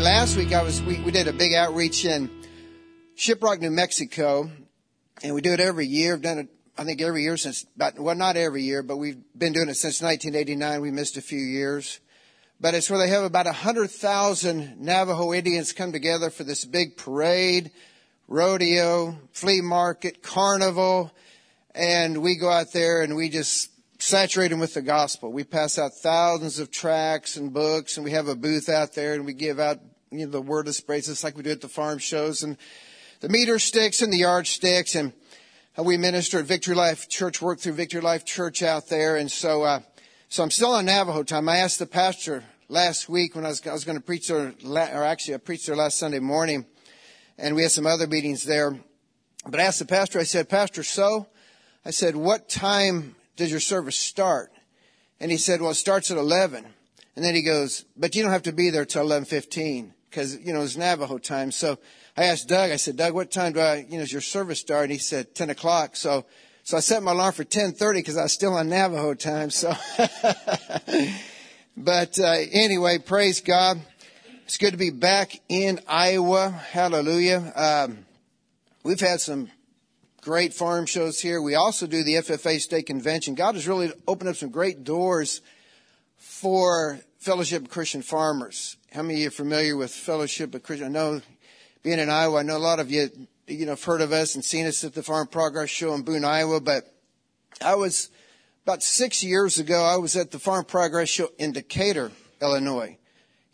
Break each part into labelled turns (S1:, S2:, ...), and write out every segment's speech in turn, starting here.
S1: last week I was we, we did a big outreach in Shiprock, New Mexico, and we do it every year. I've done it, I think, every year since about well, not every year, but we've been doing it since 1989. We missed a few years, but it's where they have about hundred thousand Navajo Indians come together for this big parade, rodeo, flea market, carnival, and we go out there and we just saturate them with the gospel. We pass out thousands of tracts and books, and we have a booth out there, and we give out you know the word of sprays just like we do at the farm shows, and the meter sticks and the yard sticks, and we minister at Victory Life Church, work through Victory Life Church out there, and so uh, so I'm still on Navajo time. I asked the pastor last week when I was I was going to preach there, or actually I preached there last Sunday morning, and we had some other meetings there. But I asked the pastor, I said, Pastor, so I said, what time does your service start? And he said, well, it starts at 11. And then he goes, but you don't have to be there till 11.15 because, you know, it's Navajo time. So I asked Doug, I said, Doug, what time do I, you know, does your service start? And he said, 10 o'clock. So, so I set my alarm for 10.30 because I was still on Navajo time. So, but, uh, anyway, praise God. It's good to be back in Iowa. Hallelujah. Um, we've had some great farm shows here. We also do the FFA State Convention. God has really opened up some great doors for Fellowship of Christian Farmers. How many of you are familiar with Fellowship of Christian? I know, being in Iowa, I know a lot of you, you know, have heard of us and seen us at the Farm Progress Show in Boone, Iowa. But I was about six years ago. I was at the Farm Progress Show in Decatur, Illinois.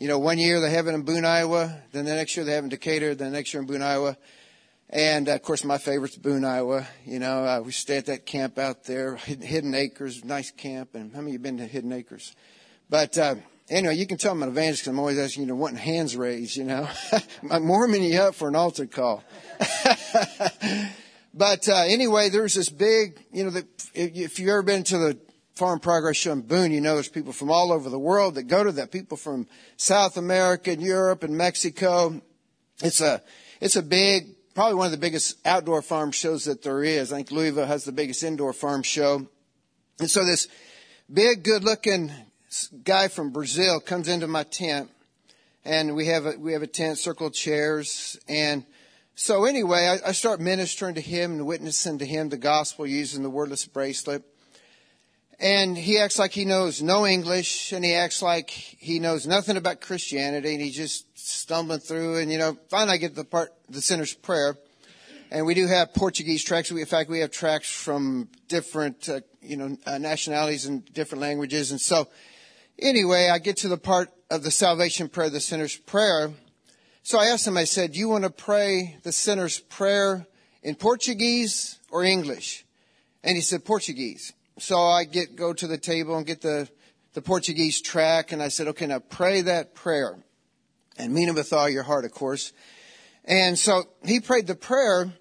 S1: You know, one year they have it in Boone, Iowa. Then the next year they have it in Decatur. Then the next year in Boone, Iowa. And uh, of course, my favorite's Boone, Iowa. You know, uh, we stay at that camp out there, Hidden Acres, nice camp. And how many of you been to Hidden Acres? But uh, anyway, you can tell I'm an evangelist because I'm always asking you to want hands raised. You know, I'm warming you up for an altar call. but uh, anyway, there's this big, you know, the, if you've ever been to the Farm Progress Show in Boone, you know there's people from all over the world that go to that. People from South America and Europe and Mexico. It's a it's a big probably one of the biggest outdoor farm shows that there is. I think Louisville has the biggest indoor farm show. And so this big, good looking guy from Brazil comes into my tent and we have a, we have a tent, circle chairs. And so anyway, I, I start ministering to him and witnessing to him the gospel using the wordless bracelet. And he acts like he knows no English and he acts like he knows nothing about Christianity and he just stumbling through. And, you know, finally I get to the part, the sinner's prayer. And we do have Portuguese tracks. We, in fact, we have tracks from different, uh, you know, uh, nationalities and different languages. And so, anyway, I get to the part of the salvation prayer, the sinner's prayer. So I asked him, I said, do you want to pray the sinner's prayer in Portuguese or English? And he said, Portuguese. So I get, go to the table and get the, the Portuguese track and I said, okay, now pray that prayer and mean it with all your heart, of course. And so he prayed the prayer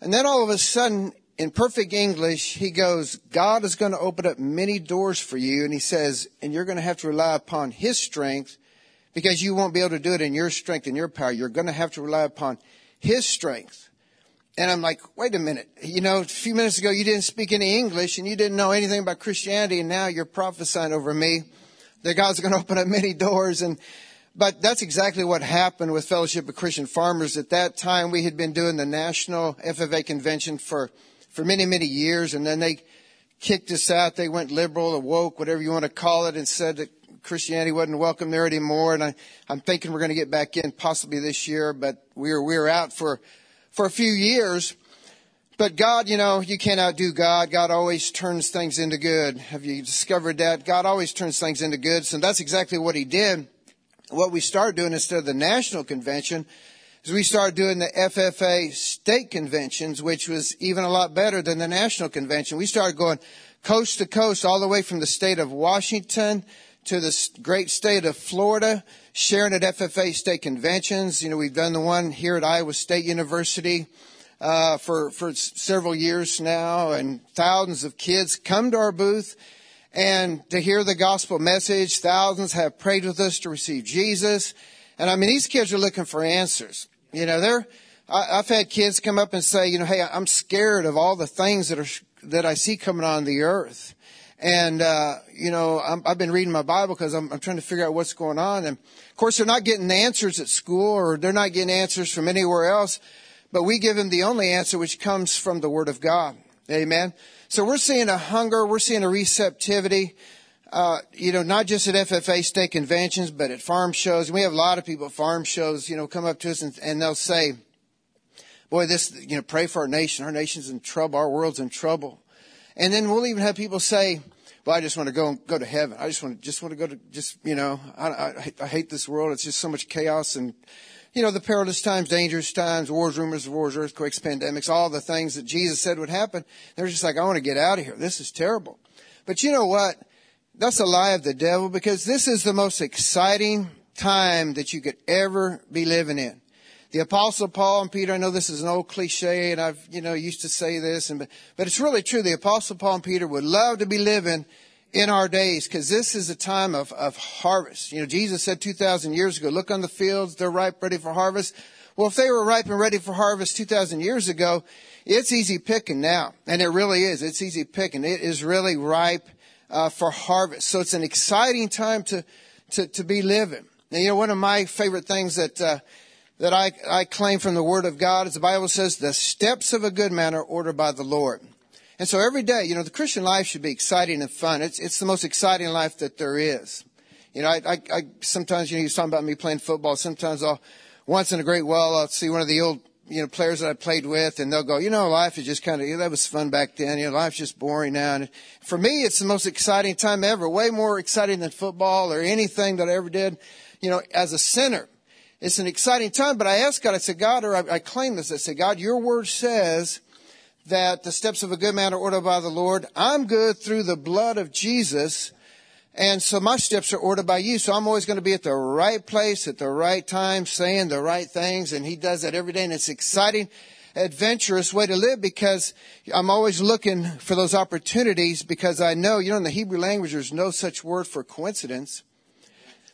S1: and then all of a sudden in perfect English, he goes, God is going to open up many doors for you. And he says, and you're going to have to rely upon his strength because you won't be able to do it in your strength and your power. You're going to have to rely upon his strength. And I'm like, wait a minute. You know, a few minutes ago you didn't speak any English and you didn't know anything about Christianity and now you're prophesying over me that God's going to open up many doors. And, but that's exactly what happened with Fellowship of Christian Farmers. At that time we had been doing the National FFA Convention for, for many, many years and then they kicked us out. They went liberal or woke, whatever you want to call it, and said that Christianity wasn't welcome there anymore. And I, I'm thinking we're going to get back in possibly this year, but we were, we were out for for a few years. But God, you know, you can't outdo God. God always turns things into good. Have you discovered that? God always turns things into good. So that's exactly what he did. What we started doing instead of the national convention is we started doing the FFA state conventions, which was even a lot better than the national convention. We started going coast to coast all the way from the state of Washington to the great state of Florida, sharing at FFA state conventions. You know, we've done the one here at Iowa State University uh, for for several years now, and thousands of kids come to our booth and to hear the gospel message. Thousands have prayed with us to receive Jesus, and I mean, these kids are looking for answers. You know, they're I, I've had kids come up and say, you know, hey, I'm scared of all the things that are that I see coming on the earth. And, uh, you know, i have been reading my Bible because I'm, I'm, trying to figure out what's going on. And of course, they're not getting answers at school or they're not getting answers from anywhere else. But we give them the only answer which comes from the Word of God. Amen. So we're seeing a hunger, we're seeing a receptivity, uh, you know, not just at FFA state conventions, but at farm shows. We have a lot of people at farm shows, you know, come up to us and, and they'll say, boy, this, you know, pray for our nation. Our nation's in trouble. Our world's in trouble. And then we'll even have people say, well, I just want to go go to heaven. I just want to just want to go to just you know I, I, I hate this world. It's just so much chaos and you know, the perilous times, dangerous times, wars, rumors of wars, earthquakes, pandemics, all the things that Jesus said would happen. They're just like, I want to get out of here. This is terrible. But you know what? That's a lie of the devil because this is the most exciting time that you could ever be living in. The apostle Paul and Peter, I know this is an old cliche and I've, you know, used to say this and, but it's really true. The apostle Paul and Peter would love to be living in our days because this is a time of, of harvest. You know, Jesus said 2,000 years ago, look on the fields, they're ripe, ready for harvest. Well, if they were ripe and ready for harvest 2,000 years ago, it's easy picking now. And it really is. It's easy picking. It is really ripe uh, for harvest. So it's an exciting time to, to, to be living. And you know, one of my favorite things that, uh, that I, I claim from the Word of God is the Bible says, the steps of a good man are ordered by the Lord. And so every day, you know, the Christian life should be exciting and fun. It's, it's the most exciting life that there is. You know, I, I, I sometimes, you know, you're talking about me playing football. Sometimes I'll, once in a great while, I'll see one of the old, you know, players that I played with and they'll go, you know, life is just kind of, that was fun back then. You know, life's just boring now. And for me, it's the most exciting time ever. Way more exciting than football or anything that I ever did, you know, as a sinner. It's an exciting time, but I asked God, I said, God, or I, I claim this, I said, God, your word says that the steps of a good man are ordered by the Lord. I'm good through the blood of Jesus. And so my steps are ordered by you. So I'm always going to be at the right place at the right time, saying the right things. And he does that every day. And it's exciting, adventurous way to live because I'm always looking for those opportunities because I know, you know, in the Hebrew language, there's no such word for coincidence.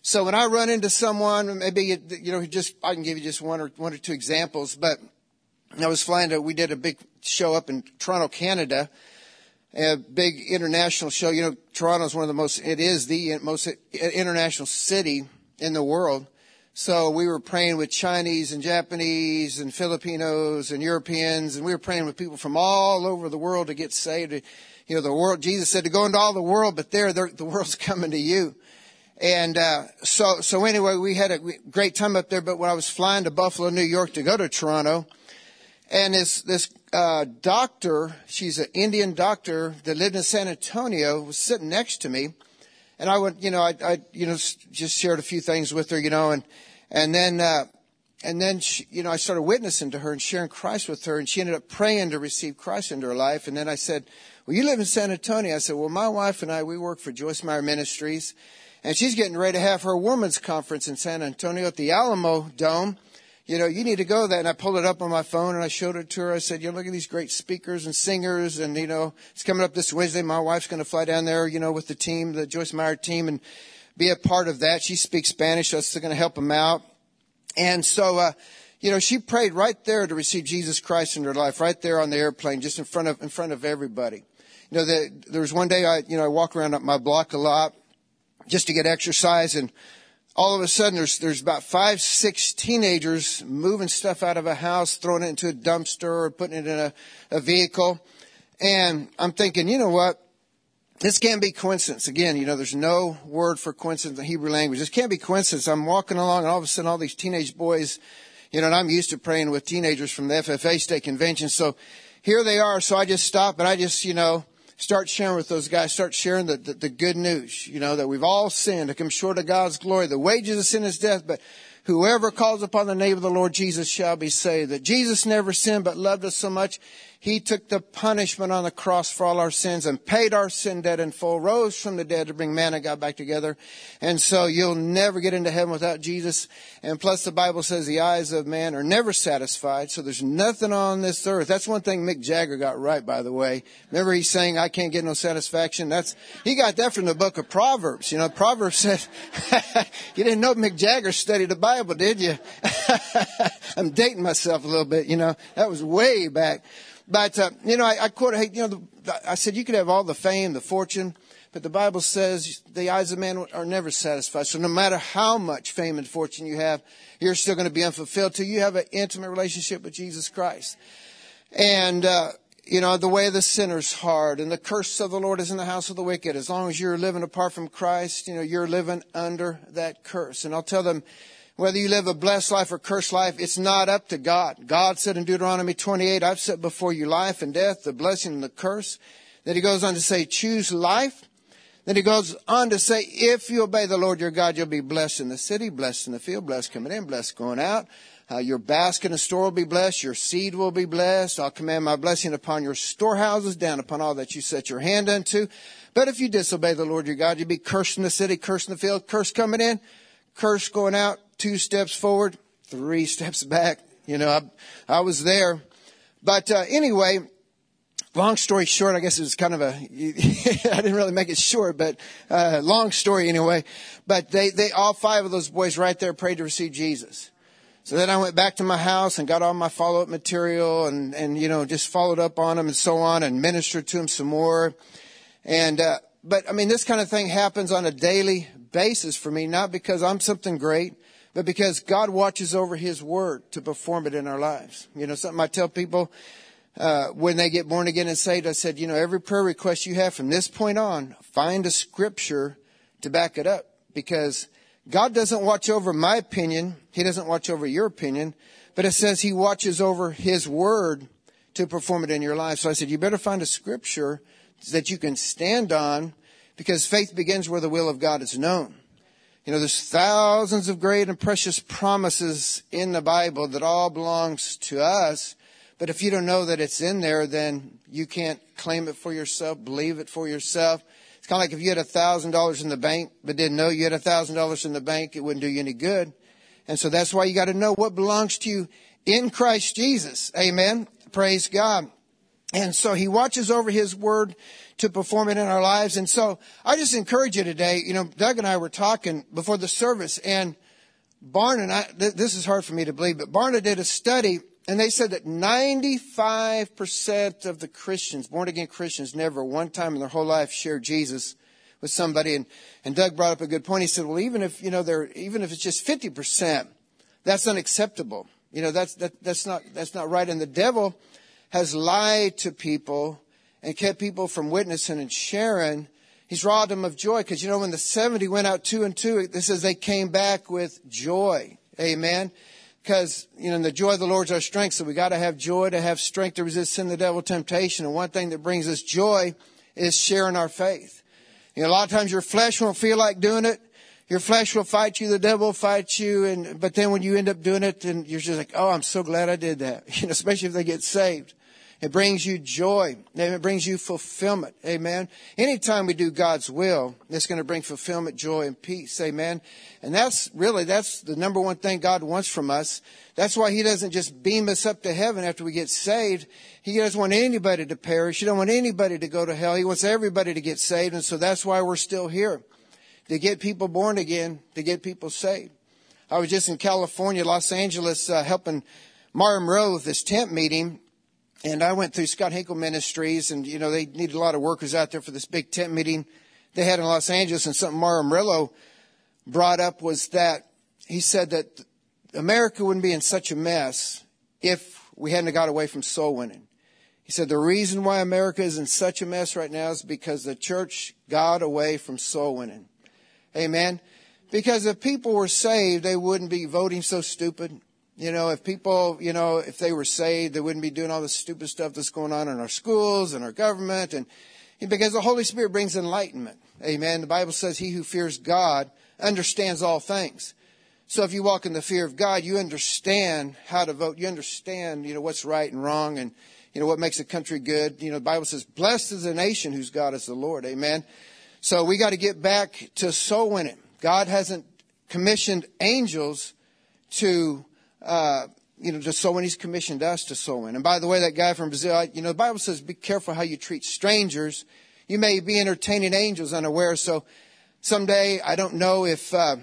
S1: So when I run into someone, maybe, you know, just, I can give you just one or, one or two examples, but I was flying to, we did a big show up in Toronto, Canada, a big international show. You know, Toronto is one of the most, it is the most international city in the world. So we were praying with Chinese and Japanese and Filipinos and Europeans, and we were praying with people from all over the world to get saved. You know, the world, Jesus said to go into all the world, but there, the world's coming to you. And uh, so, so anyway, we had a great time up there. But when I was flying to Buffalo, New York, to go to Toronto, and this this uh, doctor, she's an Indian doctor that lived in San Antonio, was sitting next to me, and I would, you know, I, I you know, just shared a few things with her, you know, and and then uh, and then she, you know, I started witnessing to her and sharing Christ with her, and she ended up praying to receive Christ into her life. And then I said, "Well, you live in San Antonio." I said, "Well, my wife and I, we work for Joyce Meyer Ministries." And she's getting ready to have her women's conference in San Antonio at the Alamodome you know, you need to go there. And I pulled it up on my phone and I showed it to her. I said, you know, look at these great speakers and singers. And, you know, it's coming up this Wednesday. My wife's going to fly down there, you know, with the team, the Joyce Meyer team and be a part of that. She speaks Spanish. So it's going to help them out. And so, uh, you know, she prayed right there to receive Jesus Christ in her life, right there on the airplane, just in front of, in front of everybody. You know, the, there was one day I, you know, I walk around up my block a lot just to get exercise and all of a sudden there's there's about five six teenagers moving stuff out of a house throwing it into a dumpster or putting it in a, a vehicle. And i'm thinking you know what? This can't be coincidence. Again you know there's no word for coincidence in the hebrew language. This can't be coincidence. I'm walking along and all of a sudden all these teenage boys you know and i'm used to praying with teenagers from the ffa state convention. So here they are. So i just stop and i just you know start sharing with those guys, start sharing the, the, the, good news, you know, that we've all sinned to come short of God's glory. The wages of sin is death, but whoever calls upon the name of the Lord Jesus shall be saved. That Jesus never sinned, but loved us so much he took the punishment on the cross for all our sins and paid our sin debt in full, rose from the dead to bring man and God back together. And so you'll never get into heaven without Jesus. And plus the Bible says the eyes of man are never satisfied. So there's nothing on this earth. That's one thing Mick Jagger got right, by the way. Remember he's saying, I can't get no satisfaction. That's, he got that from the book of Proverbs. You know, Proverbs says, you didn't know Mick Jagger studied the Bible, did you? I'm dating myself a little bit, you know. That was way back. But, uh, you know, I, I quote, hey, you know, the, I said you could have all the fame, the fortune, but the Bible says the eyes of man are never satisfied. So no matter how much fame and fortune you have, you're still going to be unfulfilled till you have an intimate relationship with Jesus Christ. And, uh, you know, the way of the sinner's hard and the curse of the Lord is in the house of the wicked. As long as you're living apart from Christ, you know, you're living under that curse. And I'll tell them, whether you live a blessed life or cursed life, it's not up to God. God said in Deuteronomy 28, I've set before you life and death, the blessing and the curse. Then he goes on to say, choose life. Then he goes on to say, if you obey the Lord your God, you'll be blessed in the city, blessed in the field, blessed coming in, blessed going out. Uh, your basket and store will be blessed. Your seed will be blessed. I'll command my blessing upon your storehouses, down upon all that you set your hand unto. But if you disobey the Lord your God, you'll be cursed in the city, cursed in the field, cursed coming in, cursed going out, two steps forward, three steps back. You know, I, I was there. But uh, anyway, long story short, I guess it was kind of a, I didn't really make it short, but uh, long story anyway. But they, they, all five of those boys right there prayed to receive Jesus. So then I went back to my house and got all my follow up material and, and, you know, just followed up on them and so on and ministered to them some more. And, uh, but I mean, this kind of thing happens on a daily basis for me, not because I'm something great, but because God watches over His Word to perform it in our lives. You know, something I tell people, uh, when they get born again and saved, I said, you know, every prayer request you have from this point on, find a scripture to back it up because God doesn't watch over my opinion. He doesn't watch over your opinion, but it says he watches over his word to perform it in your life. So I said, you better find a scripture that you can stand on because faith begins where the will of God is known. You know, there's thousands of great and precious promises in the Bible that all belongs to us. But if you don't know that it's in there, then you can't claim it for yourself, believe it for yourself. It's kind of like if you had a thousand dollars in the bank, but didn't know you had a thousand dollars in the bank, it wouldn't do you any good. And so that's why you got to know what belongs to you in Christ Jesus. Amen. Praise God. And so he watches over his word to perform it in our lives. And so I just encourage you today, you know, Doug and I were talking before the service and Barna, I, th- this is hard for me to believe, but Barna did a study and they said that 95% of the Christians, born again Christians, never one time in their whole life shared Jesus with somebody. And, and Doug brought up a good point. He said, well, even if, you know, they're, even if it's just 50%, that's unacceptable. You know, that's, that, that's not, that's not right. And the devil has lied to people and kept people from witnessing and sharing. He's robbed them of joy. Cause you know, when the 70 went out two and two, it says they came back with joy. Amen because you know the joy of the Lord's our strength. So we got to have joy to have strength to resist sin, the devil, temptation. And one thing that brings us joy is sharing our faith. You know, a lot of times your flesh won't feel like doing it. Your flesh will fight you, the devil will fight you, and but then when you end up doing it, then you're just like, oh, I'm so glad I did that. You know, especially if they get saved. It brings you joy. It brings you fulfillment. Amen. Anytime we do God's will, it's going to bring fulfillment, joy, and peace. Amen. And that's really, that's the number one thing God wants from us. That's why He doesn't just beam us up to heaven after we get saved. He doesn't want anybody to perish. He doesn't want anybody to go to hell. He wants everybody to get saved. And so that's why we're still here. To get people born again, to get people saved. I was just in California, Los Angeles, uh, helping Mario Murillo with this tent meeting and I went through Scott Hinkle Ministries, and you know they needed a lot of workers out there for this big tent meeting they had in Los Angeles. And something Mario Murillo brought up was that he said that America wouldn't be in such a mess if we hadn't got away from soul winning. He said the reason why America is in such a mess right now is because the church got away from soul winning. Amen. Because if people were saved, they wouldn't be voting so stupid. You know, if people, you know, if they were saved, they wouldn't be doing all the stupid stuff that's going on in our schools and our government. And because the Holy Spirit brings enlightenment. Amen. The Bible says he who fears God understands all things. So if you walk in the fear of God, you understand how to vote. You understand, you know, what's right and wrong and, you know, what makes a country good. You know, the Bible says, blessed is the nation whose God is the Lord. Amen. So we got to get back to soul winning. God hasn't commissioned angels to uh, you know, just so when he's commissioned us to sow in. And by the way, that guy from Brazil, you know, the Bible says, be careful how you treat strangers. You may be entertaining angels unaware. So someday, I don't know if, uh,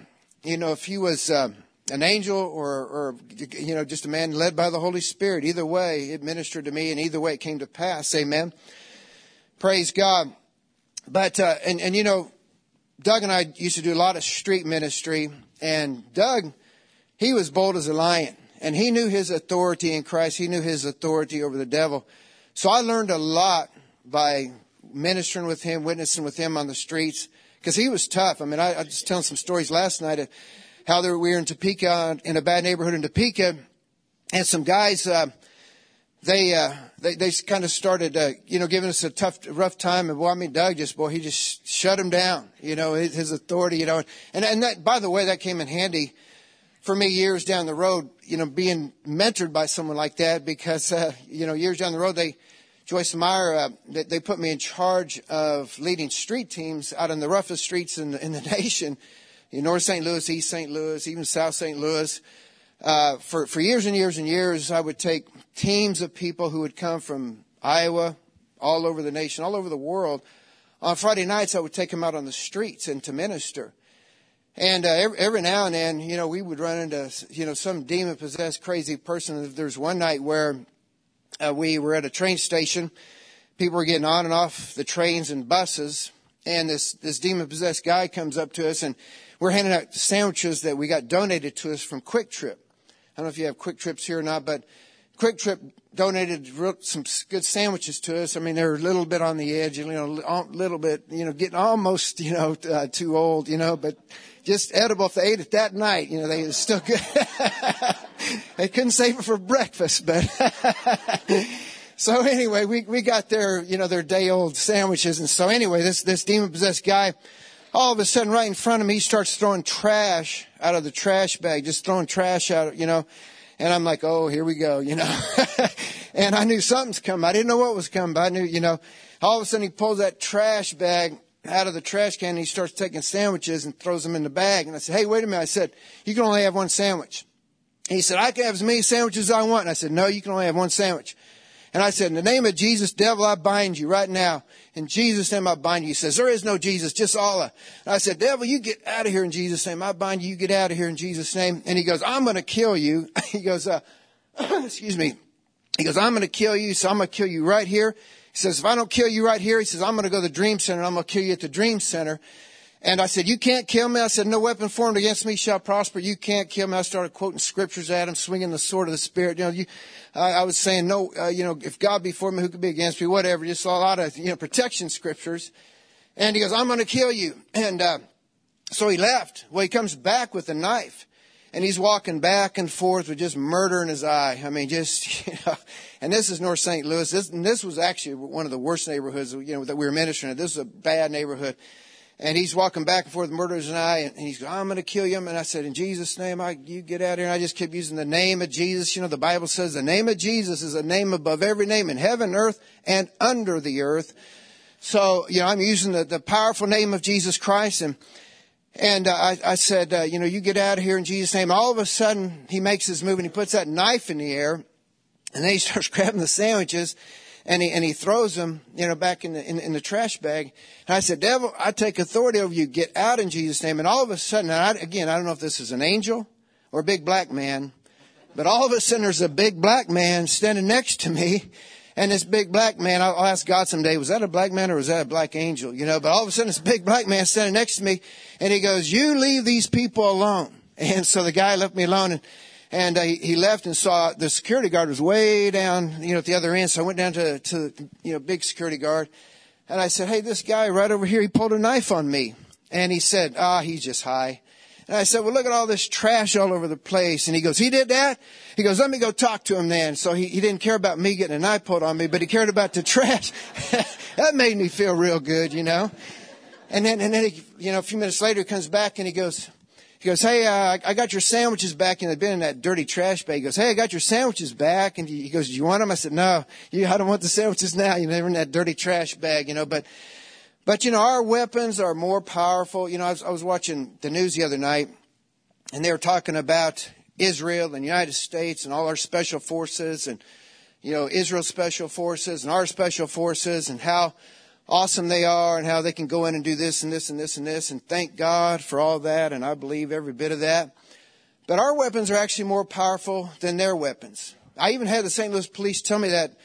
S1: you know, if he was, uh, an angel or, or, you know, just a man led by the Holy Spirit. Either way, it ministered to me and either way it came to pass. Amen. Praise God. But, uh, and, and you know, Doug and I used to do a lot of street ministry and Doug, he was bold as a lion and he knew his authority in Christ. He knew his authority over the devil. So I learned a lot by ministering with him, witnessing with him on the streets because he was tough. I mean, I, I was telling some stories last night of how we were in Topeka in a bad neighborhood in Topeka and some guys, uh, they, uh, they, they kind of started, uh, you know, giving us a tough, rough time. And well, I mean, Doug just, boy, he just shut him down, you know, his, his authority, you know, and, and that, by the way, that came in handy for me years down the road, you know, being mentored by someone like that because, uh, you know, years down the road, they, Joyce Meyer, uh, they, they put me in charge of leading street teams out in the roughest streets in the, in the nation, in North St. Louis, East St. Louis, even South St. Louis. Uh, for, for years and years and years, I would take teams of people who would come from Iowa, all over the nation, all over the world. On Friday nights, I would take them out on the streets and to minister. And uh, every, every now and then, you know, we would run into, you know, some demon possessed crazy person. There's one night where uh, we were at a train station. People were getting on and off the trains and buses. And this, this demon possessed guy comes up to us and we're handing out sandwiches that we got donated to us from QuikTrip. I don't know if you have QuikTrips here or not, but QuikTrip donated some good sandwiches to us. I mean, they're a little bit on the edge, you know, a little bit, you know, getting almost, you know, uh, too old, you know, but just edible if they ate it that night. You know, they was still good. they couldn't save it for breakfast, but so anyway, we we got their you know their day old sandwiches, and so anyway, this this demon possessed guy. All of a sudden, right in front of me, he starts throwing trash out of the trash bag, just throwing trash out, you know. And I'm like, oh, here we go, you know. and I knew something's coming. I didn't know what was coming, but I knew, you know. All of a sudden, he pulls that trash bag out of the trash can and he starts taking sandwiches and throws them in the bag. And I said, Hey, wait a minute. I said, You can only have one sandwich. he said, I can have as many sandwiches as I want. And I said, No, you can only have one sandwich. And I said, In the name of Jesus, devil, I bind you right now. In Jesus' name, I bind you. He says, There is no Jesus, just Allah. And I said, Devil, you get out of here in Jesus' name. I bind you. You get out of here in Jesus' name. And he goes, I'm going to kill you. he goes, uh, Excuse me. He goes, I'm going to kill you. So I'm going to kill you right here. He says, if I don't kill you right here, he says, I'm going to go to the dream center and I'm going to kill you at the dream center. And I said, you can't kill me. I said, no weapon formed against me shall prosper. You can't kill me. I started quoting scriptures at him, swinging the sword of the spirit. You know, you, I, I was saying, no, uh, you know, if God be for me, who could be against me? Whatever. Just a lot of, you know, protection scriptures. And he goes, I'm going to kill you. And, uh, so he left. Well, he comes back with a knife and he's walking back and forth with just murder in his eye. I mean, just, you know, and this is North St. Louis. This, and this was actually one of the worst neighborhoods, you know, that we were ministering in. This is a bad neighborhood. And he's walking back and forth with murder in his eye, and he's going, I'm going to kill you. And I said, in Jesus' name, I, you get out of here. And I just kept using the name of Jesus. You know, the Bible says the name of Jesus is a name above every name in heaven, earth, and under the earth. So, you know, I'm using the, the powerful name of Jesus Christ. And, and uh, I, I, said, uh, you know, you get out of here in Jesus' name. All of a sudden, he makes his move and he puts that knife in the air, and then he starts grabbing the sandwiches, and he and he throws them, you know, back in the in, in the trash bag. And I said, devil, I take authority over you. Get out in Jesus' name. And all of a sudden, I, again, I don't know if this is an angel or a big black man, but all of a sudden, there's a big black man standing next to me. And this big black man, I'll ask God someday, was that a black man or was that a black angel? You know, but all of a sudden this big black man standing next to me and he goes, you leave these people alone. And so the guy left me alone and, and uh, he left and saw the security guard was way down, you know, at the other end. So I went down to, to, you know, big security guard and I said, Hey, this guy right over here, he pulled a knife on me. And he said, ah, he's just high. And I said, well, look at all this trash all over the place. And he goes, he did that? He goes, let me go talk to him then. So he, he didn't care about me getting a knife pulled on me, but he cared about the trash. that made me feel real good, you know. And then, and then he, you know, a few minutes later, he comes back and he goes, he goes, hey, uh, I got your sandwiches back, and they've been in that dirty trash bag. He goes, hey, I got your sandwiches back, and he goes, do you want them? I said, no, you, I don't want the sandwiches now. You know, they're in that dirty trash bag, you know. But but, you know, our weapons are more powerful. You know, I was, I was watching the news the other night, and they were talking about Israel and the United States and all our special forces and, you know, Israel's special forces and our special forces and how awesome they are and how they can go in and do this and this and this and this. And thank God for all that. And I believe every bit of that. But our weapons are actually more powerful than their weapons. I even had the St. Louis police tell me that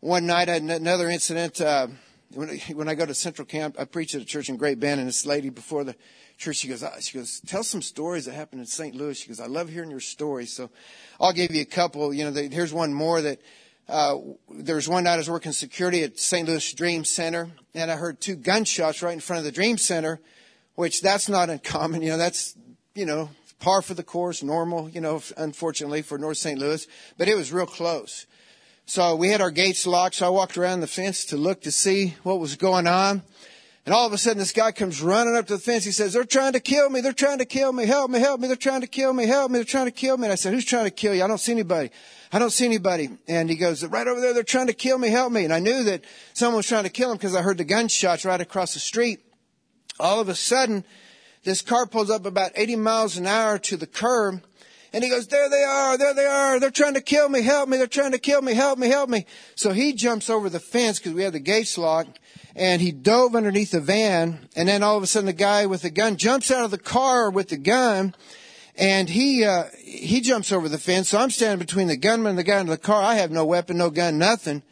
S1: one night. Had another incident. Uh, when, when I go to Central Camp, I preach at a church in Great Bend, and this lady before the church, she goes, she goes, tell some stories that happened in St. Louis. She goes, I love hearing your stories. So I'll give you a couple. You know, the, here's one more that uh, there was one night I was working security at St. Louis Dream Center, and I heard two gunshots right in front of the Dream Center, which that's not uncommon. You know, that's you know par for the course, normal. You know, unfortunately for North St. Louis, but it was real close. So we had our gates locked. So I walked around the fence to look to see what was going on. And all of a sudden, this guy comes running up to the fence. He says, They're trying to kill me. They're trying to kill me. Help me, help me. They're trying to kill me. Help me. They're trying to kill me. And I said, Who's trying to kill you? I don't see anybody. I don't see anybody. And he goes, Right over there. They're trying to kill me. Help me. And I knew that someone was trying to kill him because I heard the gunshots right across the street. All of a sudden, this car pulls up about 80 miles an hour to the curb. And he goes, there they are, there they are, they're trying to kill me, help me, they're trying to kill me, help me, help me. So he jumps over the fence because we had the gates locked and he dove underneath the van. And then all of a sudden, the guy with the gun jumps out of the car with the gun, and he uh, he jumps over the fence. So I'm standing between the gunman and the guy in the car. I have no weapon, no gun, nothing.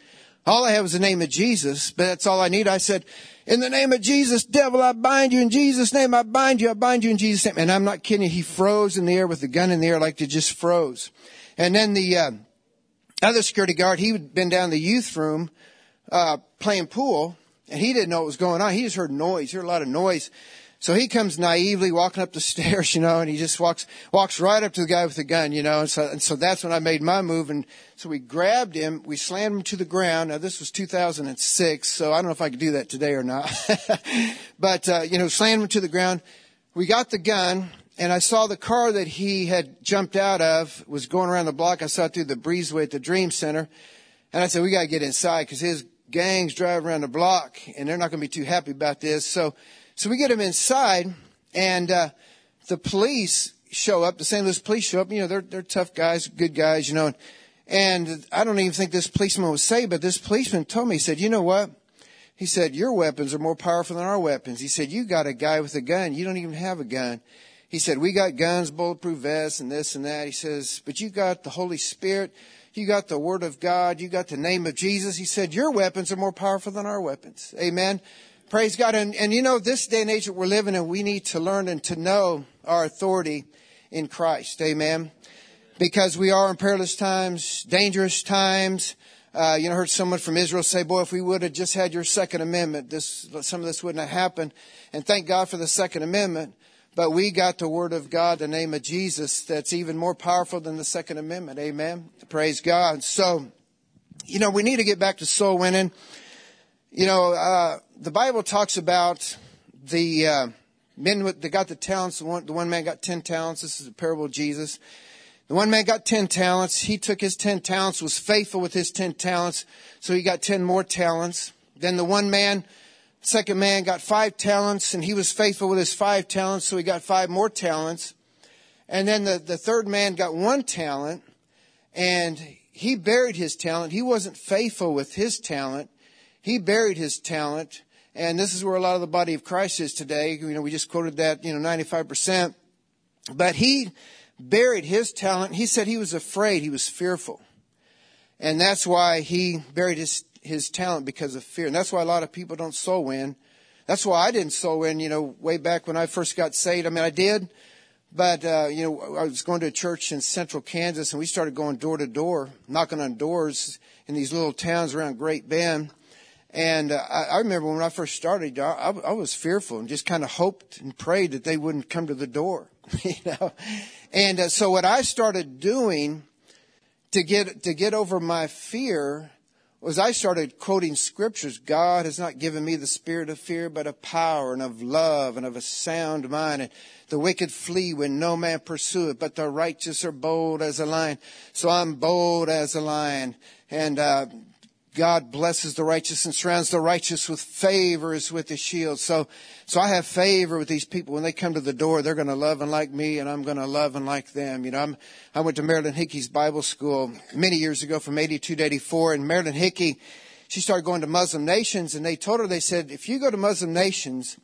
S1: All I have is the name of Jesus, but that's all I need. I said, in the name of Jesus, devil, I bind you. In Jesus' name, I bind you. I bind you in Jesus' name. And I'm not kidding. He froze in the air with the gun in the air like it just froze. And then the uh, other security guard, he had been down the youth room uh, playing pool, and he didn't know what was going on. He just heard noise, he heard a lot of noise. So he comes naively walking up the stairs, you know, and he just walks walks right up to the guy with the gun, you know. And so and so that's when I made my move, and so we grabbed him, we slammed him to the ground. Now this was 2006, so I don't know if I could do that today or not. but uh, you know, slammed him to the ground. We got the gun, and I saw the car that he had jumped out of was going around the block. I saw it through the breezeway at the Dream Center, and I said, "We got to get inside because his gangs drive around the block and they're not going to be too happy about this. So, so we get them inside and, uh, the police show up, the St. Louis police show up, you know, they're, they're tough guys, good guys, you know, and, and I don't even think this policeman was saved, but this policeman told me, he said, you know what? He said, your weapons are more powerful than our weapons. He said, you got a guy with a gun. You don't even have a gun. He said, we got guns, bulletproof vests and this and that. He says, but you got the Holy Spirit. You got the Word of God. You got the name of Jesus. He said, Your weapons are more powerful than our weapons. Amen. Praise God. And, and you know, this day and age that we're living in, we need to learn and to know our authority in Christ. Amen. Because we are in perilous times, dangerous times. Uh, you know, I heard someone from Israel say, boy, if we would have just had your Second Amendment, this, some of this wouldn't have happened. And thank God for the Second Amendment. But we got the Word of God, the name of Jesus, that's even more powerful than the Second Amendment. Amen. Praise God. So, you know, we need to get back to soul winning. You know, uh, the Bible talks about the uh, men that got the talents. The one, the one man got ten talents. This is a parable of Jesus. The one man got ten talents. He took his ten talents, was faithful with his ten talents, so he got ten more talents. Then the one man Second man got five talents and he was faithful with his five talents, so he got five more talents. And then the, the third man got one talent and he buried his talent. He wasn't faithful with his talent. He buried his talent. And this is where a lot of the body of Christ is today. You know, we just quoted that, you know, 95%. But he buried his talent. He said he was afraid. He was fearful. And that's why he buried his his talent because of fear. And that's why a lot of people don't soul win. That's why I didn't soul win, you know, way back when I first got saved. I mean, I did, but, uh, you know, I was going to a church in central Kansas and we started going door to door, knocking on doors in these little towns around Great Bend. And uh, I, I remember when I first started, I, I was fearful and just kind of hoped and prayed that they wouldn't come to the door, you know. And uh, so what I started doing to get to get over my fear was I started quoting scriptures. God has not given me the spirit of fear, but of power and of love and of a sound mind. And the wicked flee when no man pursueth, but the righteous are bold as a lion. So I'm bold as a lion. And, uh, God blesses the righteous and surrounds the righteous with favors with his shield. So, so I have favor with these people. When they come to the door, they're going to love and like me and I'm going to love and like them. You know, I'm, I went to Marilyn Hickey's Bible school many years ago from 82 to 84 and Marilyn Hickey, she started going to Muslim nations and they told her, they said, if you go to Muslim nations,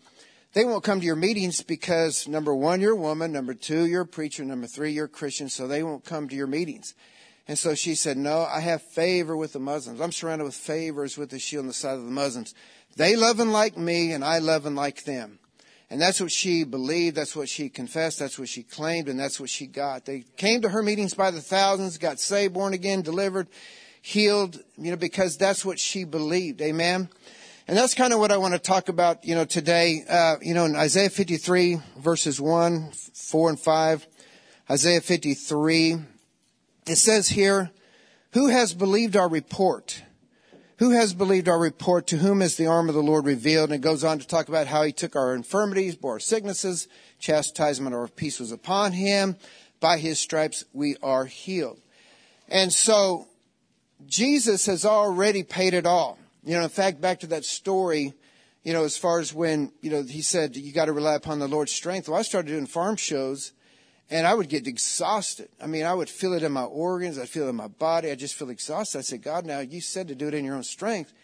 S1: they won't come to your meetings because number one, you're a woman. Number two, you're a preacher. Number three, you're a Christian. So they won't come to your meetings. And so she said, no, I have favor with the Muslims. I'm surrounded with favors with the shield on the side of the Muslims. They love and like me and I love and like them. And that's what she believed. That's what she confessed. That's what she claimed. And that's what she got. They came to her meetings by the thousands, got saved, born again, delivered, healed, you know, because that's what she believed. Amen. And that's kind of what I want to talk about, you know, today. Uh, you know, in Isaiah 53 verses 1, 4 and 5, Isaiah 53, it says here, who has believed our report? Who has believed our report? To whom is the arm of the Lord revealed? And it goes on to talk about how he took our infirmities, bore our sicknesses, chastisement our peace was upon him. By his stripes we are healed. And so Jesus has already paid it all. You know, in fact, back to that story, you know, as far as when, you know, he said, you got to rely upon the Lord's strength. Well, I started doing farm shows and I would get exhausted. I mean, I would feel it in my organs. I'd feel it in my body. I just feel exhausted. I said, God, now you said to do it in your own strength.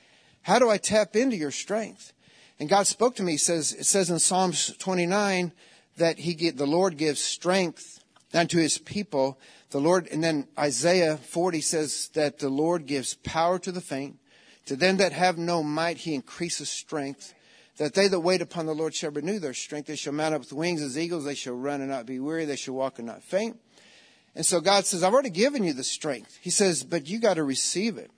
S1: How do I tap into your strength? And God spoke to me. He says, it says in Psalms 29 that he get, the Lord gives strength unto his people. The Lord, and then Isaiah 40 says that the Lord gives power to the faint to them that have no might, he increases strength. That they that wait upon the Lord shall renew their strength. They shall mount up with wings as eagles. They shall run and not be weary. They shall walk and not faint. And so God says, I've already given you the strength. He says, but you got to receive it.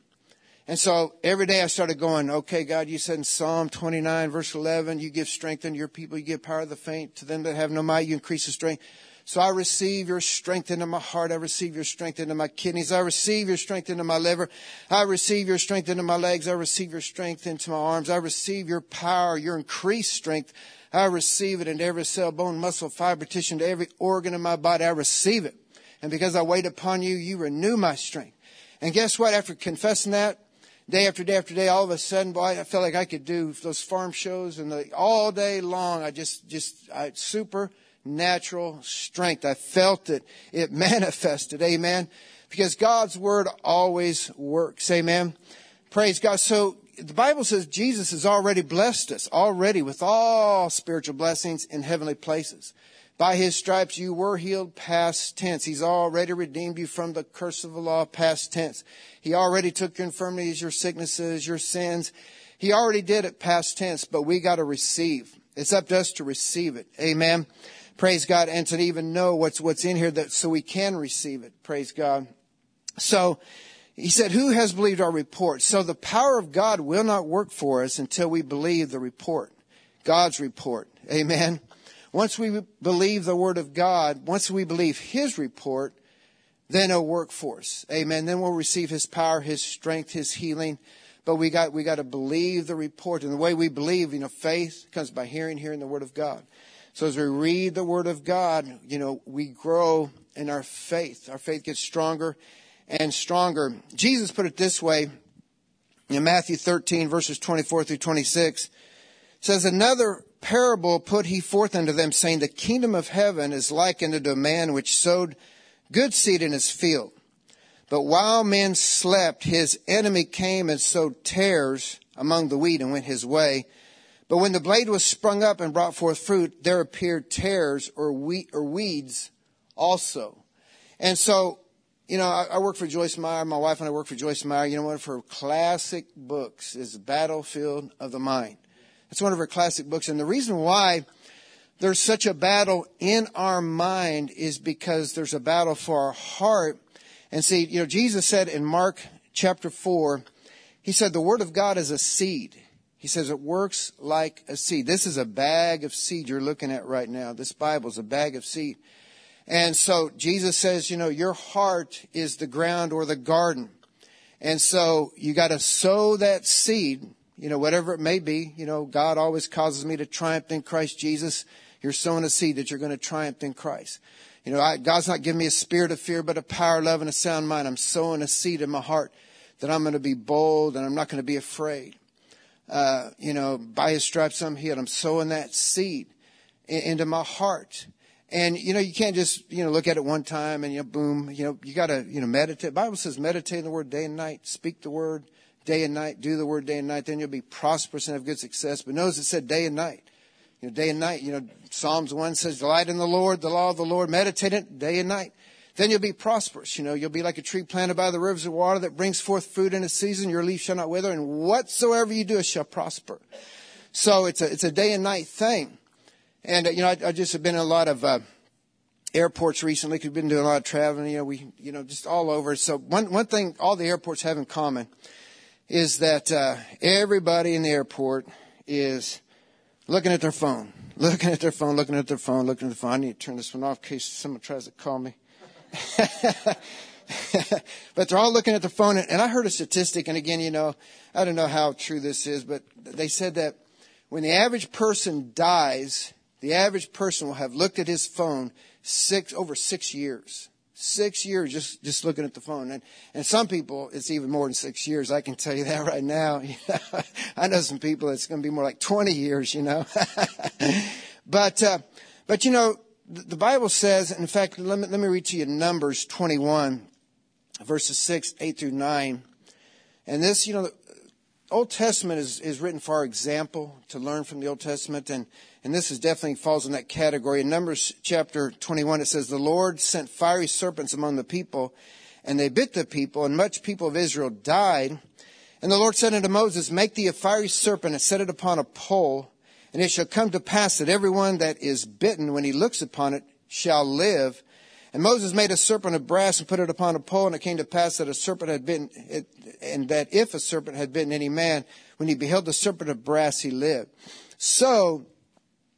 S1: And so every day I started going, okay, God, you said in Psalm 29, verse 11, you give strength unto your people, you give power to the faint. To them that have no might, you increase the strength. So I receive your strength into my heart. I receive your strength into my kidneys. I receive your strength into my liver. I receive your strength into my legs. I receive your strength into my arms. I receive your power, your increased strength. I receive it into every cell, bone, muscle, fiber, tissue, into every organ in my body. I receive it. And because I wait upon you, you renew my strength. And guess what? After confessing that, day after day after day, all of a sudden, boy, I felt like I could do those farm shows and the, all day long. I just, just, I, super natural strength. I felt it. It manifested. Amen. Because God's word always works. Amen. Praise God. So the Bible says Jesus has already blessed us already with all spiritual blessings in heavenly places. By his stripes you were healed past tense. He's already redeemed you from the curse of the law past tense. He already took your infirmities, your sicknesses, your sins. He already did it past tense, but we got to receive. It's up to us to receive it. Amen. Praise God. And to even know what's, what's in here that so we can receive it. Praise God. So he said, who has believed our report? So the power of God will not work for us until we believe the report. God's report. Amen. Once we believe the word of God, once we believe his report, then it'll work for us. Amen. Then we'll receive his power, his strength, his healing. But we got, we got to believe the report. And the way we believe, you know, faith comes by hearing, hearing the word of God. So as we read the Word of God, you know, we grow in our faith. Our faith gets stronger and stronger. Jesus put it this way in Matthew 13 verses 24 through 26 says, Another parable put he forth unto them, saying, The kingdom of heaven is likened unto a man which sowed good seed in his field. But while men slept, his enemy came and sowed tares among the wheat and went his way. But when the blade was sprung up and brought forth fruit, there appeared tares or, or weeds also. And so, you know, I, I, work for Joyce Meyer. My wife and I work for Joyce Meyer. You know, one of her classic books is Battlefield of the Mind. It's one of her classic books. And the reason why there's such a battle in our mind is because there's a battle for our heart. And see, you know, Jesus said in Mark chapter 4, he said, the word of God is a seed. He says it works like a seed. This is a bag of seed you're looking at right now. This Bible is a bag of seed. And so Jesus says, you know, your heart is the ground or the garden. And so you got to sow that seed, you know, whatever it may be. You know, God always causes me to triumph in Christ Jesus. You're sowing a seed that you're going to triumph in Christ. You know, I, God's not giving me a spirit of fear, but a power, love, and a sound mind. I'm sowing a seed in my heart that I'm going to be bold and I'm not going to be afraid uh, you know, by his stripes I'm healed. I'm sowing that seed into my heart. And, you know, you can't just, you know, look at it one time and, you know, boom, you know, you got to, you know, meditate. The Bible says meditate in the word day and night, speak the word day and night, do the word day and night, then you'll be prosperous and have good success. But notice it said day and night. You know, day and night. You know, Psalms 1 says, delight in the Lord, the law of the Lord, meditate it day and night. Then you'll be prosperous. You know, you'll be like a tree planted by the rivers of water that brings forth fruit in its season. Your leaf shall not wither, and whatsoever you do it shall prosper. So it's a, it's a day and night thing. And, uh, you know, I, I just have been in a lot of, uh, airports recently. Cause We've been doing a lot of traveling, you know, we, you know, just all over. So one, one thing all the airports have in common is that, uh, everybody in the airport is looking at their phone, looking at their phone, looking at their phone, looking at their phone. I need to turn this one off in case someone tries to call me. but they're all looking at their phone. And I heard a statistic, and again, you know, I don't know how true this is, but they said that when the average person dies, the average person will have looked at his phone six over six years. Six years just just looking at the phone, and and some people it's even more than six years. I can tell you that right now. I know some people it's going to be more like twenty years, you know. but uh, but you know the Bible says, in fact, let me, let me read to you Numbers 21, verses 6, 8 through 9. And this, you know, the uh, Old Testament is, is written for our example to learn from the Old Testament. And, and this is definitely falls in that category. In Numbers chapter 21, it says, The Lord sent fiery serpents among the people, and they bit the people, and much people of Israel died. And the Lord said unto Moses, Make thee a fiery serpent and set it upon a pole and it shall come to pass that everyone that is bitten, when he looks upon it, shall live. And Moses made a serpent of brass and put it upon a pole, and it came to pass that a serpent had bitten, it, and that if a serpent had bitten any man, when he beheld the serpent of brass, he lived. So,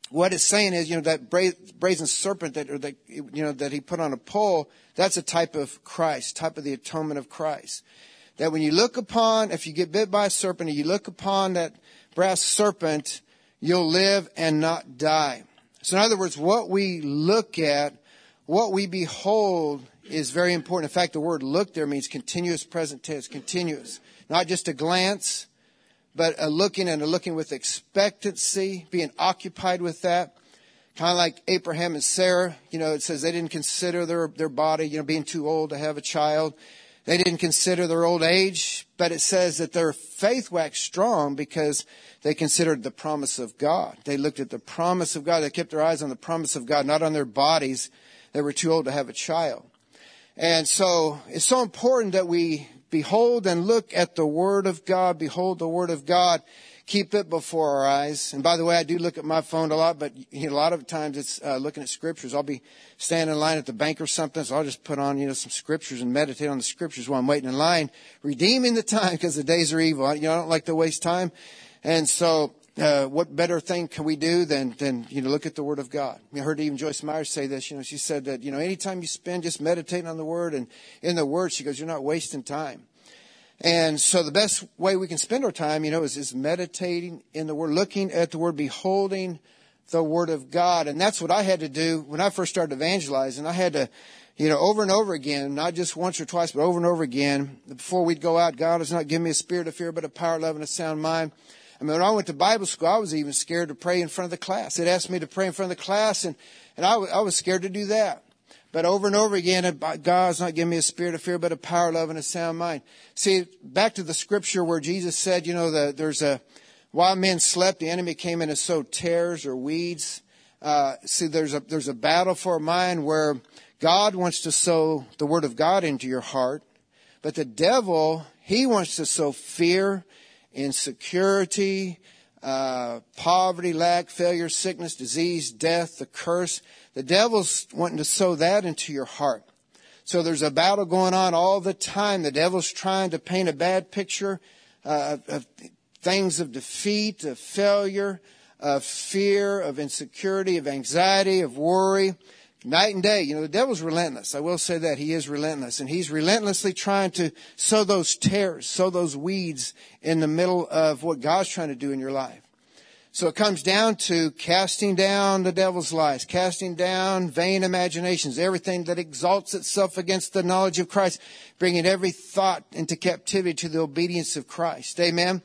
S1: what it's saying is, you know, that brazen serpent that, or that, you know, that he put on a pole, that's a type of Christ, type of the atonement of Christ. That when you look upon, if you get bit by a serpent and you look upon that brass serpent, you'll live and not die. So in other words, what we look at, what we behold is very important. In fact, the word look there means continuous present tense, continuous. Not just a glance, but a looking and a looking with expectancy, being occupied with that. Kind of like Abraham and Sarah, you know, it says they didn't consider their, their body, you know, being too old to have a child. They didn't consider their old age, but it says that their faith waxed strong because they considered the promise of God. They looked at the promise of God. They kept their eyes on the promise of God, not on their bodies. They were too old to have a child. And so it's so important that we behold and look at the Word of God, behold the Word of God keep it before our eyes. And by the way, I do look at my phone a lot, but a lot of times it's uh, looking at scriptures. I'll be standing in line at the bank or something, so I'll just put on, you know, some scriptures and meditate on the scriptures while I'm waiting in line, redeeming the time because the days are evil. You know, I don't like to waste time. And so, uh, what better thing can we do than, than, you know, look at the Word of God? I heard even Joyce Myers say this, you know, she said that, you know, anytime you spend just meditating on the Word and in the Word, she goes, you're not wasting time. And so the best way we can spend our time, you know, is, is meditating in the Word, looking at the Word, beholding the Word of God. And that's what I had to do when I first started evangelizing. I had to, you know, over and over again, not just once or twice, but over and over again, before we'd go out, God has not given me a spirit of fear, but a power, love, and a sound mind. I mean, when I went to Bible school, I was even scared to pray in front of the class. It asked me to pray in front of the class, and, and I, I was scared to do that. But over and over again, God's not giving me a spirit of fear, but a power, love, and a sound mind. See, back to the scripture where Jesus said, you know, the, there's a, while men slept, the enemy came in and sowed tares or weeds. Uh, see, there's a, there's a battle for a mind where God wants to sow the word of God into your heart, but the devil, he wants to sow fear, insecurity, uh, poverty, lack, failure, sickness, disease, death, the curse. The devil's wanting to sow that into your heart. So there's a battle going on all the time. The devil's trying to paint a bad picture uh, of things of defeat, of failure, of fear, of insecurity, of anxiety, of worry. Night and day. You know, the devil's relentless. I will say that. He is relentless. And he's relentlessly trying to sow those tares, sow those weeds in the middle of what God's trying to do in your life. So it comes down to casting down the devil's lies, casting down vain imaginations, everything that exalts itself against the knowledge of Christ, bringing every thought into captivity to the obedience of Christ. Amen.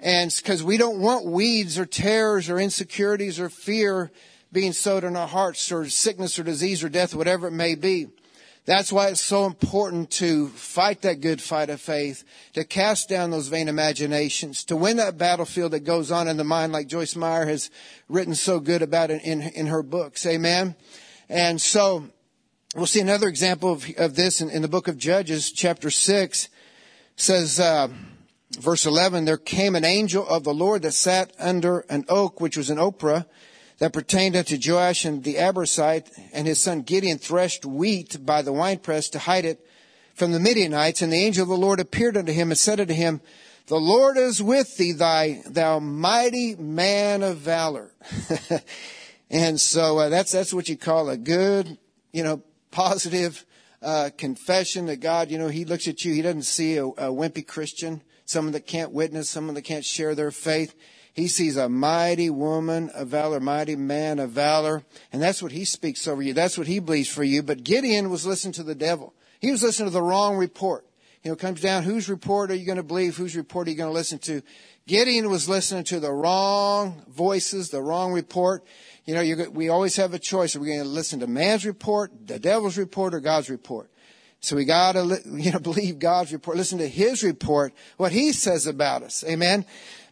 S1: And because we don't want weeds or tares or insecurities or fear being sowed in our hearts or sickness or disease or death, whatever it may be. That's why it's so important to fight that good fight of faith, to cast down those vain imaginations, to win that battlefield that goes on in the mind, like Joyce Meyer has written so good about it in, in her books. Amen. And so we'll see another example of, of this in, in, the book of Judges, chapter 6 says, uh, verse 11, there came an angel of the Lord that sat under an oak, which was an Ophrah, that pertained unto Joash and the Abiezrite, and his son Gideon threshed wheat by the winepress to hide it from the Midianites. And the angel of the Lord appeared unto him and said unto him, The Lord is with thee, thy, thou mighty man of valor. and so uh, that's, that's what you call a good, you know, positive uh, confession that God, you know, He looks at you. He doesn't see a, a wimpy Christian, someone that can't witness, someone that can't share their faith. He sees a mighty woman of valor, mighty man of valor. And that's what he speaks over you. That's what he believes for you. But Gideon was listening to the devil. He was listening to the wrong report. You know, it comes down whose report are you going to believe? Whose report are you going to listen to? Gideon was listening to the wrong voices, the wrong report. You know, we always have a choice. Are we going to listen to man's report, the devil's report, or God's report? So we got to, you know, believe God's report. Listen to His report, what He says about us. Amen.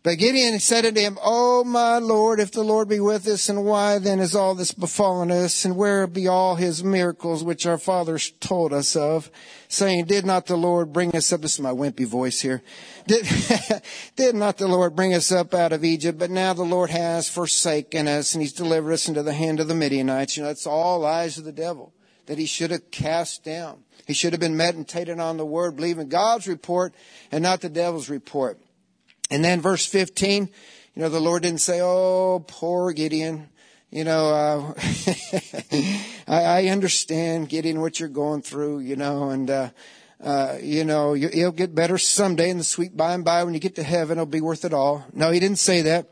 S1: But Gideon said unto him, O my Lord, if the Lord be with us, and why then is all this befallen us? And where be all his miracles which our fathers told us of? Saying, Did not the Lord bring us up? This is my wimpy voice here. Did, did not the Lord bring us up out of Egypt? But now the Lord has forsaken us, and he's delivered us into the hand of the Midianites. You know, it's all lies of the devil that he should have cast down. He should have been meditating on the word, believing God's report and not the devil's report. And then verse 15, you know, the Lord didn't say, oh, poor Gideon. You know, uh, I, I understand Gideon what you're going through, you know, and, uh, uh, you know, you, it'll get better someday in the sweet by and by when you get to heaven, it'll be worth it all. No, he didn't say that.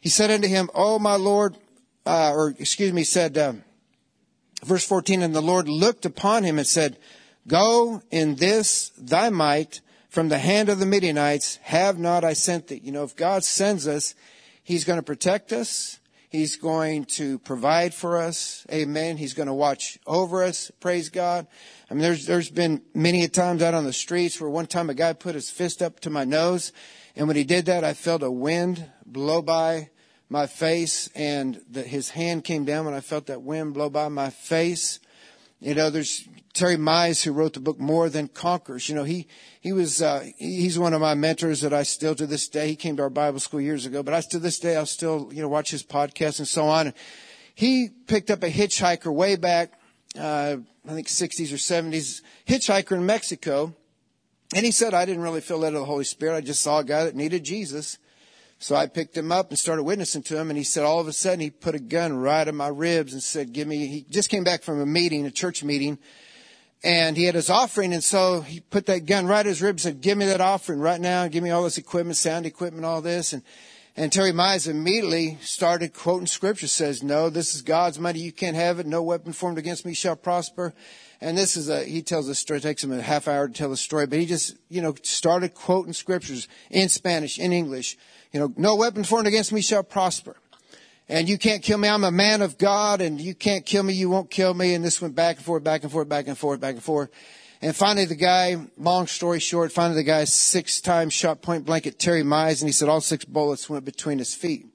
S1: He said unto him, Oh, my Lord, uh, or excuse me, said, uh, verse 14, and the Lord looked upon him and said, Go in this thy might from the hand of the Midianites, have not I sent thee. You know, if God sends us, He's going to protect us. He's going to provide for us. Amen. He's going to watch over us. Praise God. I mean, there's, there's been many a times out on the streets where one time a guy put his fist up to my nose. And when he did that, I felt a wind blow by my face and the, his hand came down when I felt that wind blow by my face. You know, there's Terry Mize, who wrote the book More Than Conquerors. You know, he, he was, uh, he's one of my mentors that I still to this day, he came to our Bible school years ago, but I to this day, I'll still, you know, watch his podcast and so on. He picked up a hitchhiker way back, uh, I think 60s or 70s, hitchhiker in Mexico. And he said, I didn't really feel led of the Holy Spirit. I just saw a guy that needed Jesus. So I picked him up and started witnessing to him. And he said, all of a sudden, he put a gun right in my ribs and said, give me, he just came back from a meeting, a church meeting and he had his offering, and so he put that gun right at his ribs and said, Give me that offering right now, give me all this equipment, sound equipment, all this. And and Terry Mize immediately started quoting scripture, says, No, this is God's money, you can't have it, no weapon formed against me shall prosper. And this is a he tells a story, it takes him a half hour to tell the story, but he just, you know, started quoting scriptures in Spanish, in English. You know, no weapon formed against me shall prosper and you can't kill me. I'm a man of God and you can't kill me. You won't kill me. And this went back and forth, back and forth, back and forth, back and forth. And finally the guy, long story short, finally the guy six times shot point blank at Terry Mize and he said all six bullets went between his feet.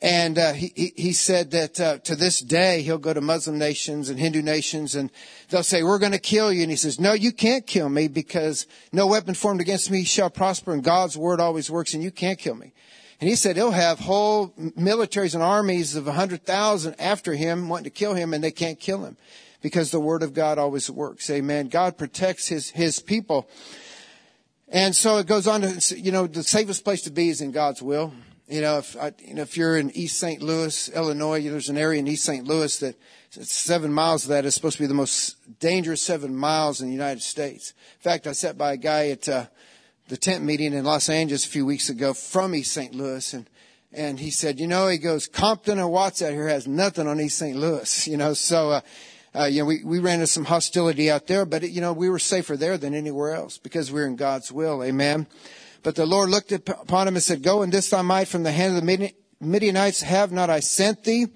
S1: And uh, he, he said that uh, to this day he'll go to Muslim nations and Hindu nations and they'll say, we're going to kill you. And he says, no, you can't kill me because no weapon formed against me shall prosper and God's word always works and you can't kill me. And he said he'll have whole militaries and armies of 100,000 after him wanting to kill him and they can't kill him because the word of God always works. Amen. God protects his, his people. And so it goes on to, you know, the safest place to be is in God's will. You know, if, you know, if you're in East St. Louis, Illinois, there's an area in East St. Louis that seven miles of that is supposed to be the most dangerous seven miles in the United States. In fact, I sat by a guy at, uh, the tent meeting in Los Angeles a few weeks ago from East St. Louis and and he said, you know, he goes, Compton and Watts out here has nothing on East St. Louis, you know, so, uh, uh, you know, we, we ran into some hostility out there, but, it, you know, we were safer there than anywhere else because we we're in God's will. Amen. But the Lord looked upon him and said, go and this thy might from the hand of the Midianites have not I sent thee?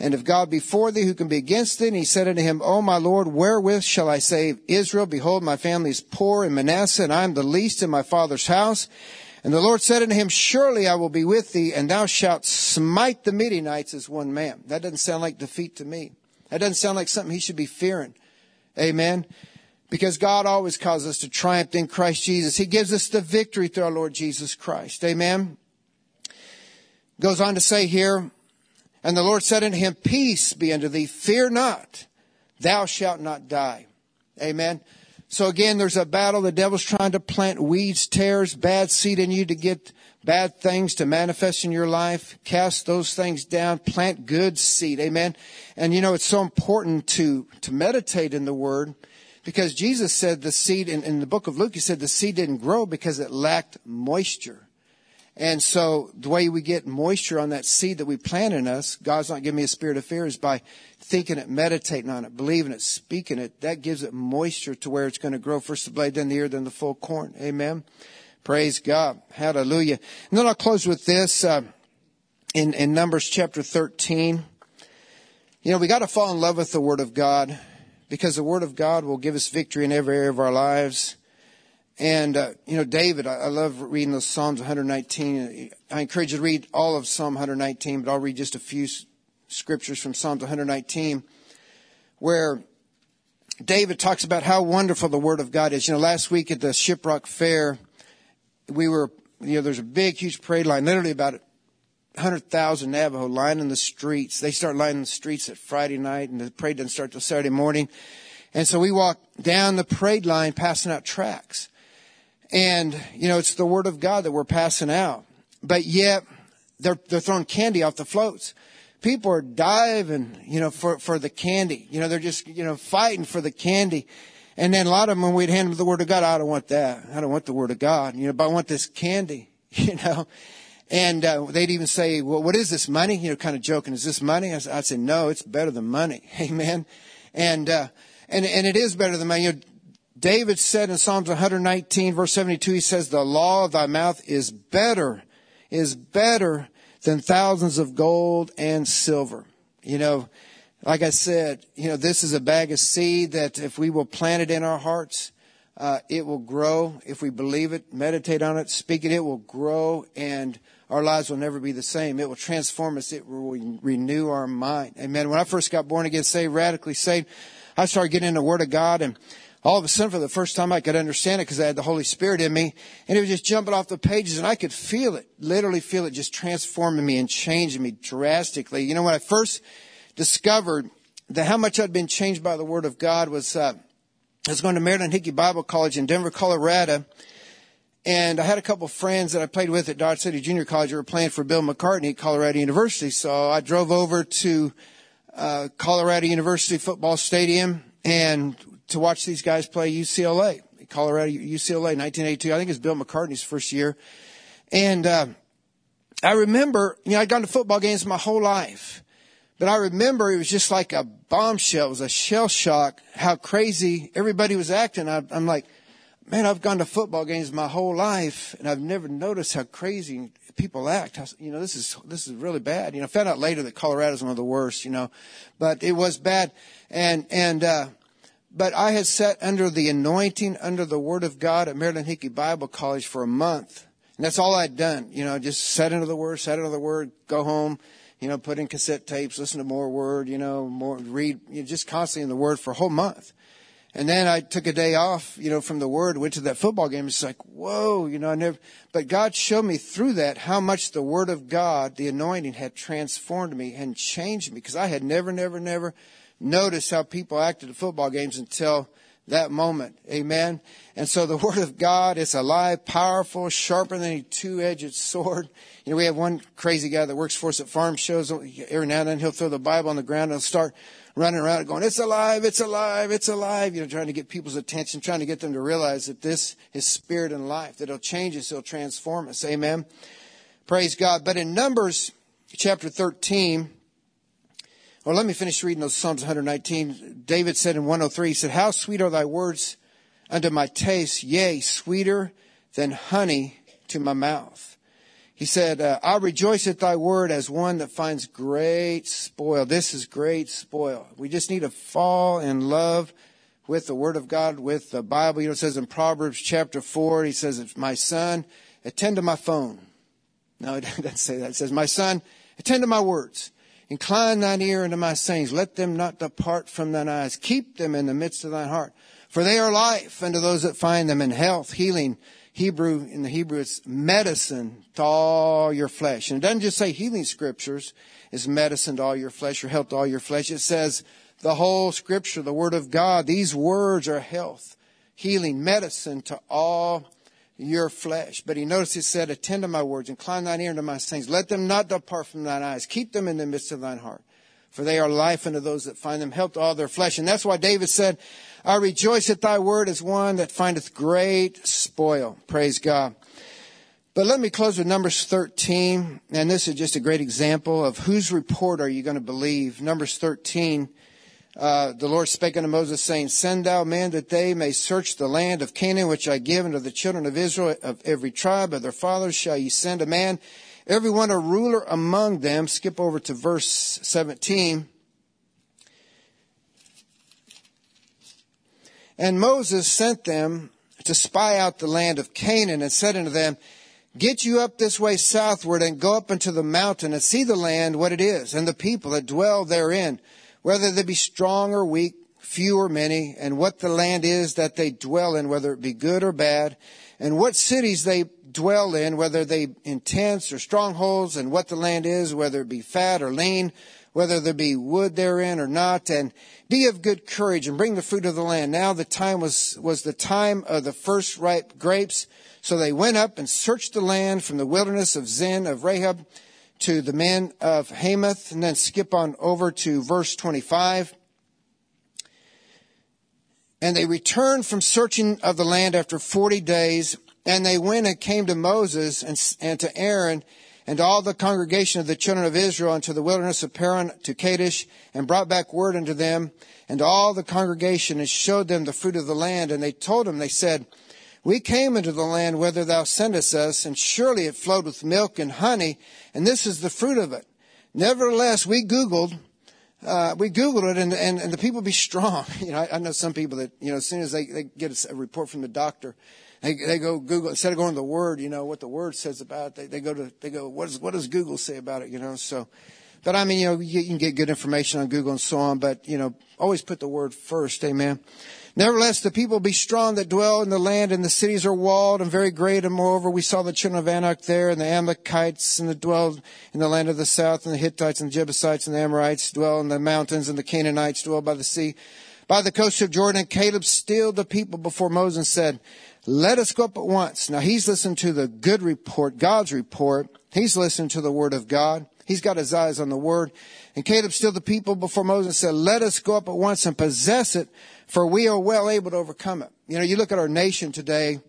S1: And if God be for thee, who can be against thee? And he said unto him, O my Lord, wherewith shall I save Israel? Behold, my family is poor in Manasseh, and I am the least in my father's house. And the Lord said unto him, Surely I will be with thee, and thou shalt smite the Midianites as one man. That doesn't sound like defeat to me. That doesn't sound like something he should be fearing. Amen. Because God always causes us to triumph in Christ Jesus. He gives us the victory through our Lord Jesus Christ. Amen. Goes on to say here, and the Lord said unto him, Peace be unto thee, fear not, thou shalt not die. Amen. So again, there's a battle. The devil's trying to plant weeds, tares, bad seed in you to get bad things to manifest in your life. Cast those things down. Plant good seed. Amen. And you know, it's so important to, to meditate in the word because Jesus said the seed in, in the book of Luke, he said the seed didn't grow because it lacked moisture. And so the way we get moisture on that seed that we plant in us, God's not giving me a spirit of fear, is by thinking it, meditating on it, believing it, speaking it. That gives it moisture to where it's going to grow first the blade, then the ear, then the full corn. Amen. Praise God. Hallelujah. And then I'll close with this, uh, in, in Numbers chapter 13. You know, we got to fall in love with the Word of God because the Word of God will give us victory in every area of our lives. And, uh, you know, David, I, I, love reading those Psalms 119. I encourage you to read all of Psalm 119, but I'll read just a few scriptures from Psalms 119 where David talks about how wonderful the Word of God is. You know, last week at the Shiprock Fair, we were, you know, there's a big, huge parade line, literally about 100,000 Navajo lining the streets. They start lining the streets at Friday night, and the parade doesn't start till Saturday morning. And so we walk down the parade line passing out tracts. And, you know, it's the word of God that we're passing out. But yet, they're, they're throwing candy off the floats. People are diving, you know, for, for the candy. You know, they're just, you know, fighting for the candy. And then a lot of them, when we'd hand them the word of God, I don't want that. I don't want the word of God. You know, but I want this candy, you know. And uh, they'd even say, well, what is this money? You know, kind of joking, is this money? I'd say, no, it's better than money. Amen. And, uh, and, and it is better than money. You know, David said in Psalms 119 verse 72, he says, the law of thy mouth is better, is better than thousands of gold and silver. You know, like I said, you know, this is a bag of seed that if we will plant it in our hearts, uh, it will grow. If we believe it, meditate on it, speak it, it will grow and our lives will never be the same. It will transform us. It will renew our mind. Amen. When I first got born again, saved, radically saved, I started getting in the Word of God and all of a sudden for the first time I could understand it because I had the Holy Spirit in me and it was just jumping off the pages and I could feel it, literally feel it just transforming me and changing me drastically. You know, when I first discovered that how much I'd been changed by the Word of God was, uh, I was going to Marilyn Hickey Bible College in Denver, Colorado. And I had a couple of friends that I played with at Dodge City Junior College who were playing for Bill McCartney at Colorado University. So I drove over to uh, Colorado University football stadium and to watch these guys play UCLA, Colorado UCLA, 1982. I think it's Bill McCartney's first year. And uh, I remember, you know, I'd gone to football games my whole life. But I remember it was just like a bombshell. It was a shell shock how crazy everybody was acting. I, I'm like, man, I've gone to football games my whole life and I've never noticed how crazy people act. You know, this is, this is really bad. You know, I found out later that Colorado's one of the worst, you know, but it was bad. And, and, uh, but I had sat under the anointing, under the Word of God at Marilyn Hickey Bible College for a month. And that's all I'd done. You know, just sat under the Word, sat under the Word, go home, you know, put in cassette tapes, listen to more Word, you know, more, read, you know, just constantly in the Word for a whole month. And then I took a day off, you know, from the Word, went to that football game. It's like, whoa, you know, I never, but God showed me through that how much the Word of God, the anointing had transformed me and changed me because I had never, never, never notice how people acted at football games until that moment. Amen. And so the word of God is alive, powerful, sharper than a two-edged sword. You know, we have one crazy guy that works for us at farm shows. Every now and then he'll throw the Bible on the ground and start running around going, it's alive, it's alive, it's alive. You know, trying to get people's attention, trying to get them to realize that this is spirit and life, that it'll change us, it'll transform us. Amen. Praise God. But in Numbers chapter 13, well, let me finish reading those Psalms 119. David said in 103, he said, How sweet are thy words unto my taste, yea, sweeter than honey to my mouth. He said, uh, I rejoice at thy word as one that finds great spoil. This is great spoil. We just need to fall in love with the word of God, with the Bible. You know, it says in Proverbs chapter four, he says, my son, attend to my phone. No, it doesn't say that. It says, my son, attend to my words. Incline thine ear unto my sayings. Let them not depart from thine eyes. Keep them in the midst of thine heart. For they are life unto those that find them in health, healing, Hebrew, in the Hebrew, it's medicine to all your flesh. And it doesn't just say healing scriptures is medicine to all your flesh or health to all your flesh. It says the whole scripture, the word of God. These words are health, healing, medicine to all your flesh. But he noticed he said, attend to my words, incline thine ear unto my sayings. Let them not depart from thine eyes. Keep them in the midst of thine heart. For they are life unto those that find them, help to all their flesh. And that's why David said, I rejoice at thy word as one that findeth great spoil. Praise God. But let me close with Numbers 13. And this is just a great example of whose report are you going to believe. Numbers 13. Uh, the Lord spake unto Moses, saying, Send thou men that they may search the land of Canaan, which I give unto the children of Israel. Of every tribe of their fathers shall ye send a man, every one a ruler among them. Skip over to verse 17. And Moses sent them to spy out the land of Canaan and said unto them, Get you up this way southward and go up into the mountain and see the land what it is, and the people that dwell therein, whether they be strong or weak, few or many, and what the land is that they dwell in, whether it be good or bad, and what cities they dwell in, whether they in tents or strongholds, and what the land is, whether it be fat or lean, whether there be wood therein or not, and be of good courage and bring the fruit of the land. Now the time was, was the time of the first ripe grapes. So they went up and searched the land from the wilderness of Zin of Rehob to the men of Hamath, and then skip on over to verse 25. And they returned from searching of the land after 40 days, and they went and came to Moses and, and to Aaron and all the congregation of the children of Israel unto the wilderness of Paran to Kadesh, and brought back word unto them, and all the congregation, and showed them the fruit of the land. And they told him, they said, We came into the land whither thou sendest us, and surely it flowed with milk and honey, and this is the fruit of it. Nevertheless, we Googled, uh, we Googled it, and, and, and the people be strong. You know, I, I know some people that, you know, as soon as they, they get a, report from the doctor, they, they go Google instead of going to the Word, you know what the Word says about it. They, they go to they go what does what does Google say about it? You know, so. But I mean, you know, you can get good information on Google and so on. But you know, always put the Word first. Amen. Nevertheless, the people be strong that dwell in the land, and the cities are walled and very great. And moreover, we saw the children of Anak there, and the Amalekites, and the dwelled in the land of the south, and the Hittites, and the Jebusites, and the Amorites dwell in the mountains, and the Canaanites dwell by the sea, by the coast of Jordan. And Caleb stilled the people before Moses and said, let us go up at once. Now he's listened to the good report, God's report. He's listened to the word of God. He's got his eyes on the word. And Caleb still the people before Moses said, let us go up at once and possess it, for we are well able to overcome it. You know, you look at our nation today,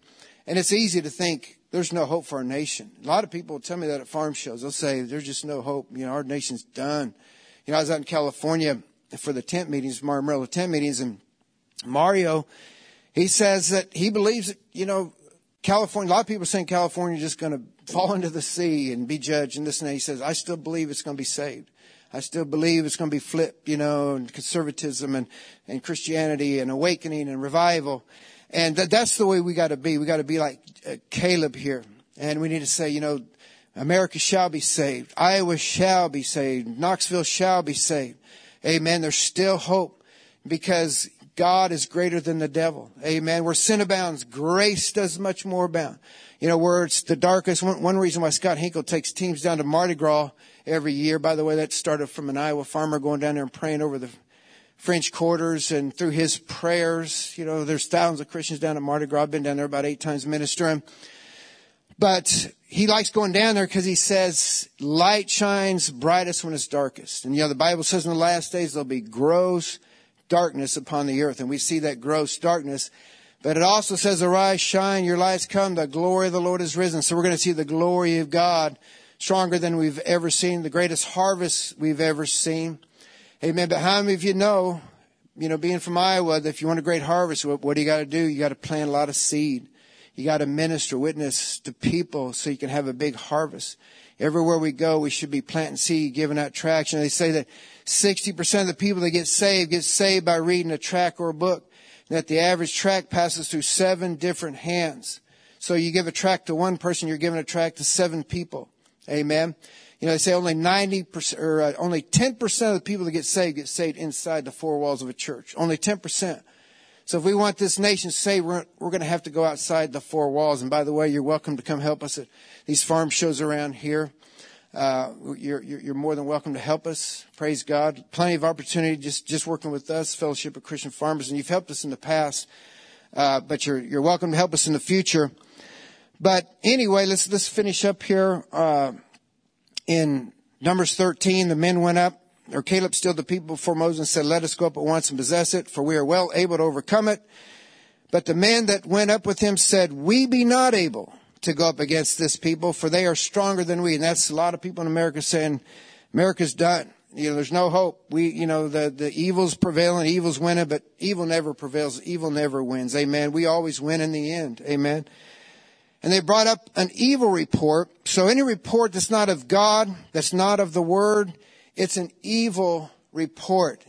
S1: and it's easy to think there's no hope for our nation. A lot of people tell me that at farm shows. They'll say there's just no hope. You know, our nation's done. You know, I was out in California for the tent meetings, Mario Murillo tent meetings, and Mario, he says that he believes that, you know, California, a lot of people are saying California is just going to fall into the sea and be judged and this and that. He says, I still believe it's going to be saved. I still believe it's going to be flipped, you know, and conservatism and, and Christianity and awakening and revival. And that, that's the way we got to be. We got to be like uh, Caleb here. And we need to say, you know, America shall be saved. Iowa shall be saved. Knoxville shall be saved. Amen. There's still hope because God is greater than the devil. Amen. Where sin abounds, grace does much more abound. You know, where it's the darkest, one, one reason why Scott Hinkle takes teams down to Mardi Gras every year, by the way, that started from an Iowa farmer going down there and praying over the French quarters and through his prayers, you know, there's thousands of Christians down at Mardi Gras. I've been down there about eight times ministering. But he likes going down there because he says light shines brightest when it's darkest. And you know, the Bible says in the last days there'll be gross darkness upon the earth. And we see that gross darkness. But it also says, arise, shine, your lights come, the glory of the Lord is risen. So we're going to see the glory of God stronger than we've ever seen, the greatest harvest we've ever seen. Amen. But how many of you know, you know, being from Iowa, that if you want a great harvest, what, what do you got to do? You got to plant a lot of seed. You got to minister, witness to people so you can have a big harvest. Everywhere we go, we should be planting seed, giving out traction. They say that 60% of the people that get saved get saved by reading a track or a book. And that the average track passes through seven different hands. So you give a track to one person, you're giving a track to seven people. Amen. You know, they say only 90% or uh, only 10% of the people that get saved get saved inside the four walls of a church. Only 10%. So if we want this nation saved, we're, we're going to have to go outside the four walls. And by the way, you're welcome to come help us at these farm shows around here. Uh, you're, you're, more than welcome to help us. Praise God. Plenty of opportunity just, just working with us, Fellowship of Christian Farmers, and you've helped us in the past. Uh, but you're, you're welcome to help us in the future. But anyway, let's, let's finish up here, uh, in Numbers 13. The men went up or Caleb stilled the people before Moses and said, Let us go up at once and possess it, for we are well able to overcome it. But the men that went up with him said, We be not able to go up against this people, for they are stronger than we. And that's a lot of people in America saying, America's done. You know, there's no hope. We, you know, the, the evil's prevailing, evil's winning, but evil never prevails. Evil never wins. Amen. We always win in the end. Amen. And they brought up an evil report. So any report that's not of God, that's not of the word, it's an evil report.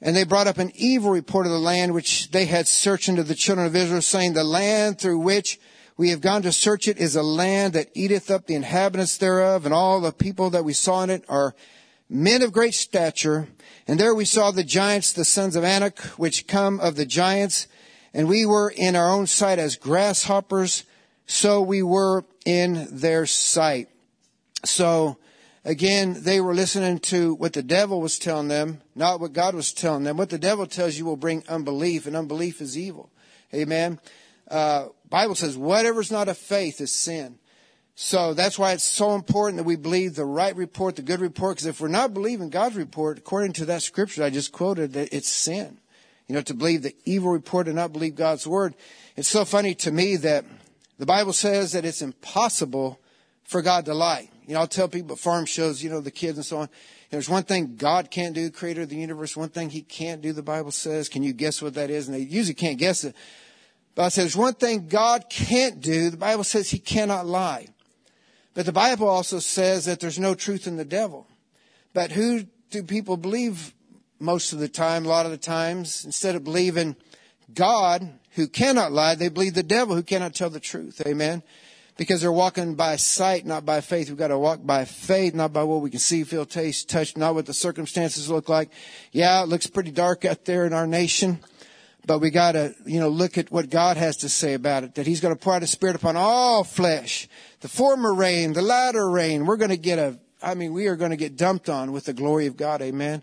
S1: And they brought up an evil report of the land which they had searched into the children of Israel, saying, The land through which we have gone to search it is a land that eateth up the inhabitants thereof, and all the people that we saw in it are men of great stature. And there we saw the giants, the sons of Anak, which come of the giants, and we were in our own sight as grasshoppers, so we were in their sight. So Again, they were listening to what the devil was telling them, not what God was telling them. What the devil tells you will bring unbelief, and unbelief is evil. Amen. Uh, Bible says whatever's not of faith is sin. So that's why it's so important that we believe the right report, the good report. Because if we're not believing God's report, according to that scripture I just quoted, that it's sin. You know, to believe the evil report and not believe God's word. It's so funny to me that the Bible says that it's impossible for God to lie. You know, I'll tell people at farm shows, you know, the kids and so on. There's one thing God can't do, creator of the universe, one thing he can't do, the Bible says. Can you guess what that is? And they usually can't guess it. But I said, there's one thing God can't do. The Bible says he cannot lie. But the Bible also says that there's no truth in the devil. But who do people believe most of the time, a lot of the times? Instead of believing God, who cannot lie, they believe the devil, who cannot tell the truth. Amen because they're walking by sight, not by faith. We've got to walk by faith, not by what we can see, feel, taste, touch, not what the circumstances look like. Yeah, it looks pretty dark out there in our nation, but we got to, you know, look at what God has to say about it, that He's going to pour out His Spirit upon all flesh. The former rain, the latter rain. We're going to get a, I mean, we are going to get dumped on with the glory of God. Amen.